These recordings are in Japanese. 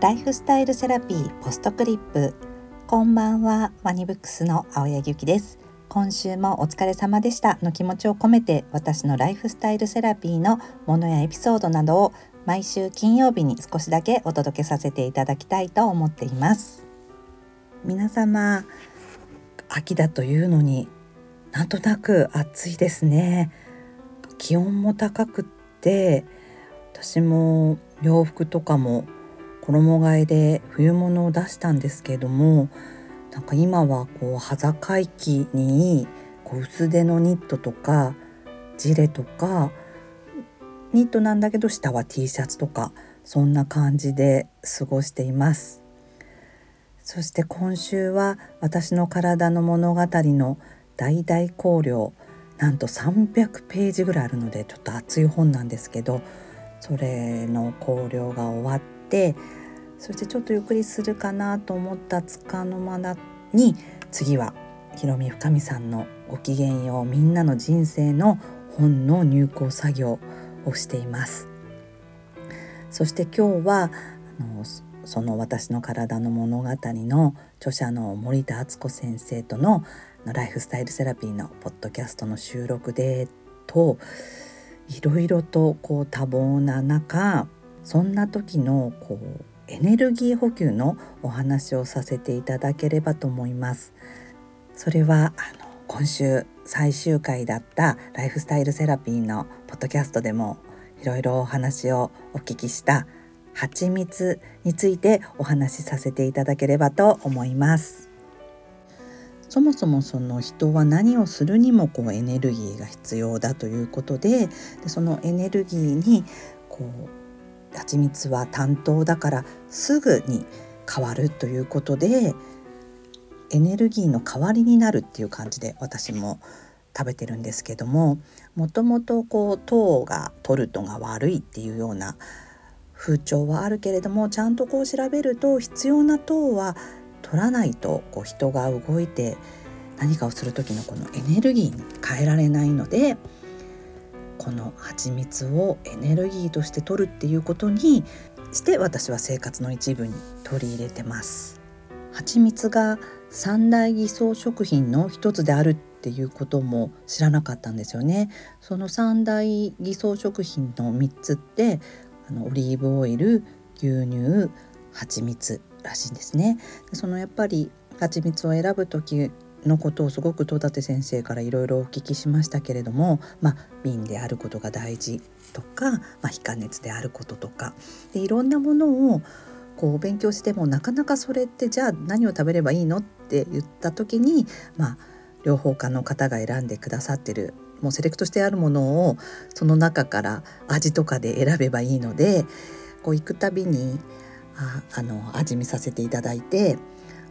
ライフスタイルセラピーポストクリップ。こんばんはワニブックスの青柳ゆきです。今週もお疲れ様でした。の気持ちを込めて私のライフスタイルセラピーのものやエピソードなどを毎週金曜日に少しだけお届けさせていただきたいと思っています。皆様秋だというのになんとなく暑いですね。気温も高くって私も洋服とかも衣替えで冬物を出したんですけれどもなんか今はこう端境期にこう薄手のニットとかジレとかニットなんだけど下は T シャツとかそんな感じで過ごしています。そして今週は私の体の物語の大々考慮なんと300ページぐらいあるのでちょっと厚い本なんですけどそれの考慮が終わってそしてちょっとゆっくりするかなと思ったつかの間だに次はひろみ深美さんの「ごきげんようみんなの人生」の本の入稿作業をしています。そして今日はあのその私の体の物語の著者の森田敦子先生とのライフスタイルセラピーのポッドキャストの収録でといろいろとこう多忙な中そんな時のこうエネルギー補給のお話をさせていただければと思います。それはあの今週最終回だったライフスタイルセラピーのポッドキャストでもいろいろお話をお聞きした蜂蜜についてお話しさせていただければと思います。そもそもその人は何をするにもこうエネルギーが必要だということででそのエネルギーにこう蜂蜜は担当だからすぐに変わるということでエネルギーの代わりになるっていう感じで私も食べてるんですけどももともとこう糖が取るのが悪いっていうような風潮はあるけれどもちゃんとこう調べると必要な糖は取らないとこう人が動いて何かをする時のこのエネルギーに変えられないのでこの蜂蜜をエネルギーとして取るっていうことにして私は生活の一部に取り入れてます。蜂蜜が三大偽装食品の一つであるっていうことも知らなかったんですよね。その三大偽装食品の3つってあのオリーブオイル牛乳蜂蜜らしいんですね。そのやっぱり蜂蜜を選ぶ時のことをすごく戸立先生からいろいろお聞きしましたけれども、まあ、瓶であることが大事とか、まあ、非加熱であることとかでいろんなものをこう勉強してもなかなかそれってじゃあ何を食べればいいのって言った時に、まあ、両方家の方が選んでくださってるもうセレクトしてあるものをその中から味とかで選べばいいのでこう行くたびにああの味見させていただいて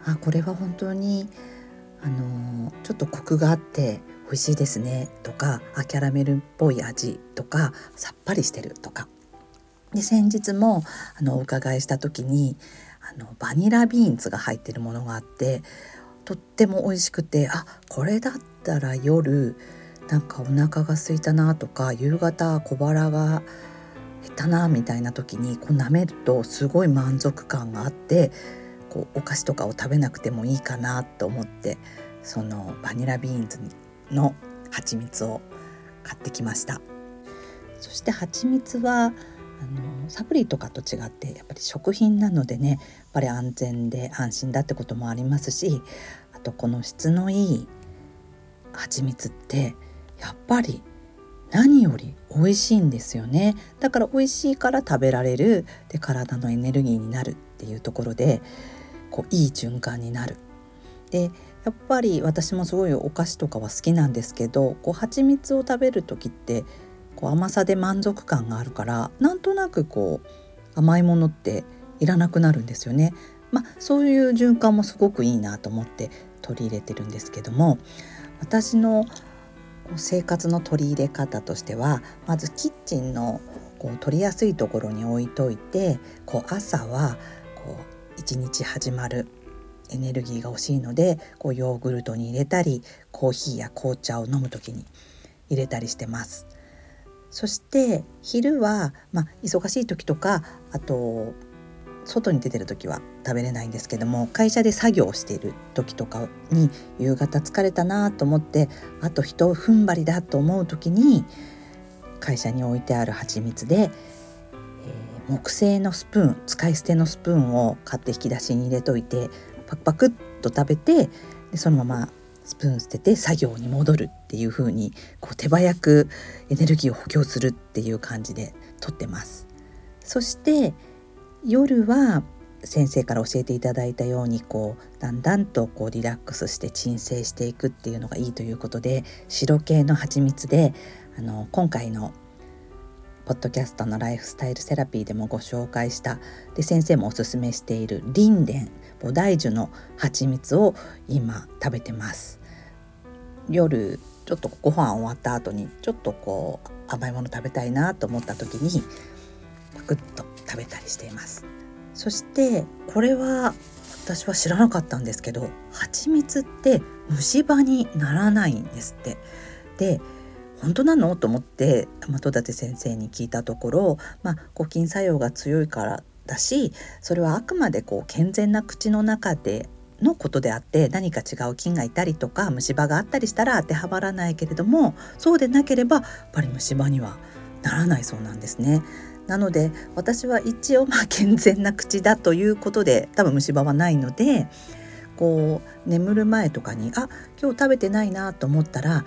あこれは本当にあのちょっとコクがあって美味しいですねとかあキャラメルっぽい味とかさっぱりしてるとか。で先日もあのお伺いした時にあのバニラビーンズが入ってるものがあってとっても美味しくてあこれだったら夜なんかお腹が空いたなとか夕方小腹が減ったなみたいな時にこう舐めるとすごい満足感があってこうお菓子とかを食べなくてもいいかなと思ってそのバニラビーンズの蜂蜜を買ってきました。そして蜂蜜はあのサプリとかと違ってやっぱり食品なのでねやっぱり安全で安心だってこともありますしあとこの質のいい蜂蜜ってやっぱり何より美味しいんですよね。だから美味しいから食べられるで体のエネルギーになるっていうところでこういい循環になる。でやっぱり私もすごいお菓子とかは好きなんですけどこう蜂蜜を食べる時ってこう甘さで満足感があるからなんとなくこう甘いものっていらなくなるんですよね。まあ、そういう循環もすごくいいなと思って取り入れてるんですけども私の生活の取り入れ方としてはまずキッチンのこう取りやすいところに置いといてこう朝はこう一日始まるエネルギーが欲しいのでこうヨーグルトに入れたりコーヒーや紅茶を飲む時に入れたりしてます。そして昼は、まあ、忙しい時とかあと外に出てる時は食べれないんですけども会社で作業をしている時とかに夕方疲れたなと思ってあと一踏ん張りだと思う時に会社に置いてある蜂蜜で、木製のスプーン使い捨てのスプーンを買って引き出しに入れといてパクパクっと食べてでそのままスプーン捨てて作業に戻るっていう風にこう手早くエネルギーを補強するっていう感じでとってます。そして夜は先生から教えていただいたようにこうだんだんとこうリラックスして鎮静していくっていうのがいいということで白系の蜂蜜であの今回のポッドキャストのライフスタイルセラピーでもご紹介した。で先生もおすすめしているリンデン菩提樹の蜂蜜を今食べてます。夜ちょっとご飯終わった後にちょっとこう甘いもの食べたいなと思った時にパクッと食べたりしています。そしてこれは私は知らなかったんですけど蜂蜜って虫歯にならないんですって。で本当なの？と思って戸立先生に聞いたところ、まあ、抗菌作用が強いからだしそれはあくまでこう健全な口の中でのことであって何か違う菌がいたりとか虫歯があったりしたら当てはまらないけれどもそうでなければやっぱり虫歯にはならないそうなんですね。なので私は一応まあ健全な口だということで多分虫歯はないのでこう眠る前とかにあ今日食べてないなと思ったら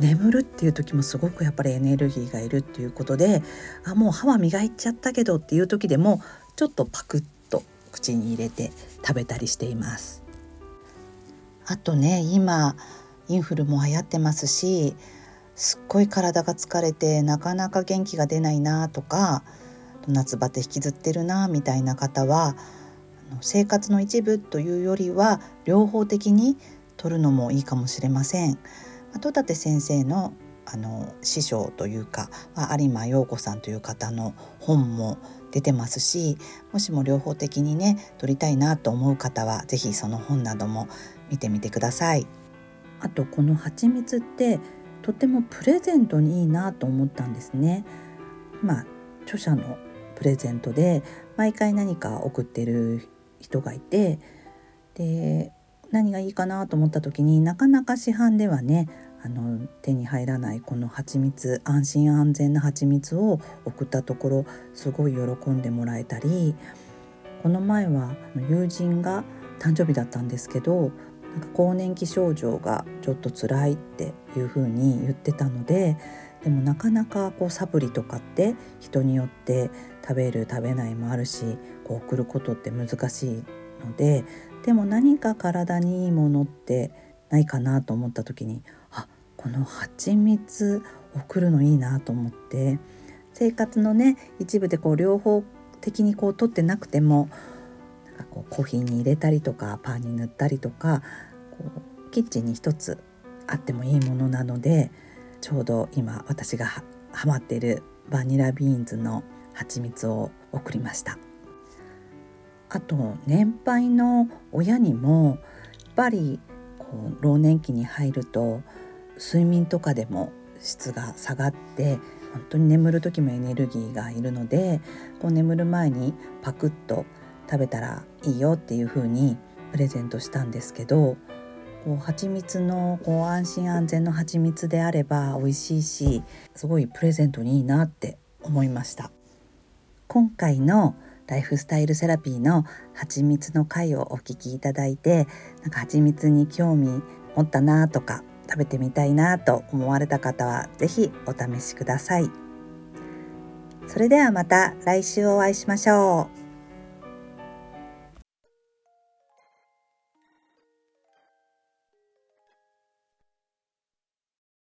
眠るっていう時もすごくやっぱりエネルギーがいるっていうことであもう歯は磨いちゃったけどっていう時でもちょっとパクッと口に入れて食べたりしています。あとね今インフルも流行ってますしすっごい体が疲れてなかなか元気が出ないなとか夏バテ引きずってるなみたいな方は生活の一部というよりは両方的に取るのもいいかもしれません。戸立先生のあの師匠というか有馬陽子さんという方の本も出てますしもしも両方的にね取りたいなと思う方は是非その本なども見てみてください。あとこの蜂蜜ってとてもプレゼントにいいなと思ったんですね。まあ著者のプレゼントで毎回何か送ってる人がいてで何がいいかなと思った時になかなか市販ではねあの手に入らないこの蜂蜜安心安全な蜂蜜を送ったところすごい喜んでもらえたりこの前は友人が誕生日だったんですけどなんか更年期症状がちょっと辛いっていう風に言ってたのででもなかなかこうサプリとかって人によって食べる食べないもあるしこう送ることって難しいのででも何か体にいいものってないかなと思った時にあこの蜂蜜送るのいいなと思って生活のね一部でこう両方的にこう取ってなくてもなんかこうコーヒーに入れたりとかパンに塗ったりとかこうキッチンに一つあってもいいものなのでちょうど今私がハマっているバニラビーンズの蜂蜜を送りました。あと年配の親にもやっぱりこう老年期に入ると睡眠とかでも質が下がって本当に眠る時もエネルギーがいるのでこう眠る前にパクッと食べたらいいよっていう風にプレゼントしたんですけどこう蜂蜜のこう安心安全の蜂蜜であれば美味しいしすごいプレゼントにいいなって思いました。今回のライフスタイルセラピーの蜂蜜の回をお聞きいただいてなんか蜂蜜に興味持ったなとか食べてみたいなと思われた方は是非お試しください。それではまた来週お会いしましょう。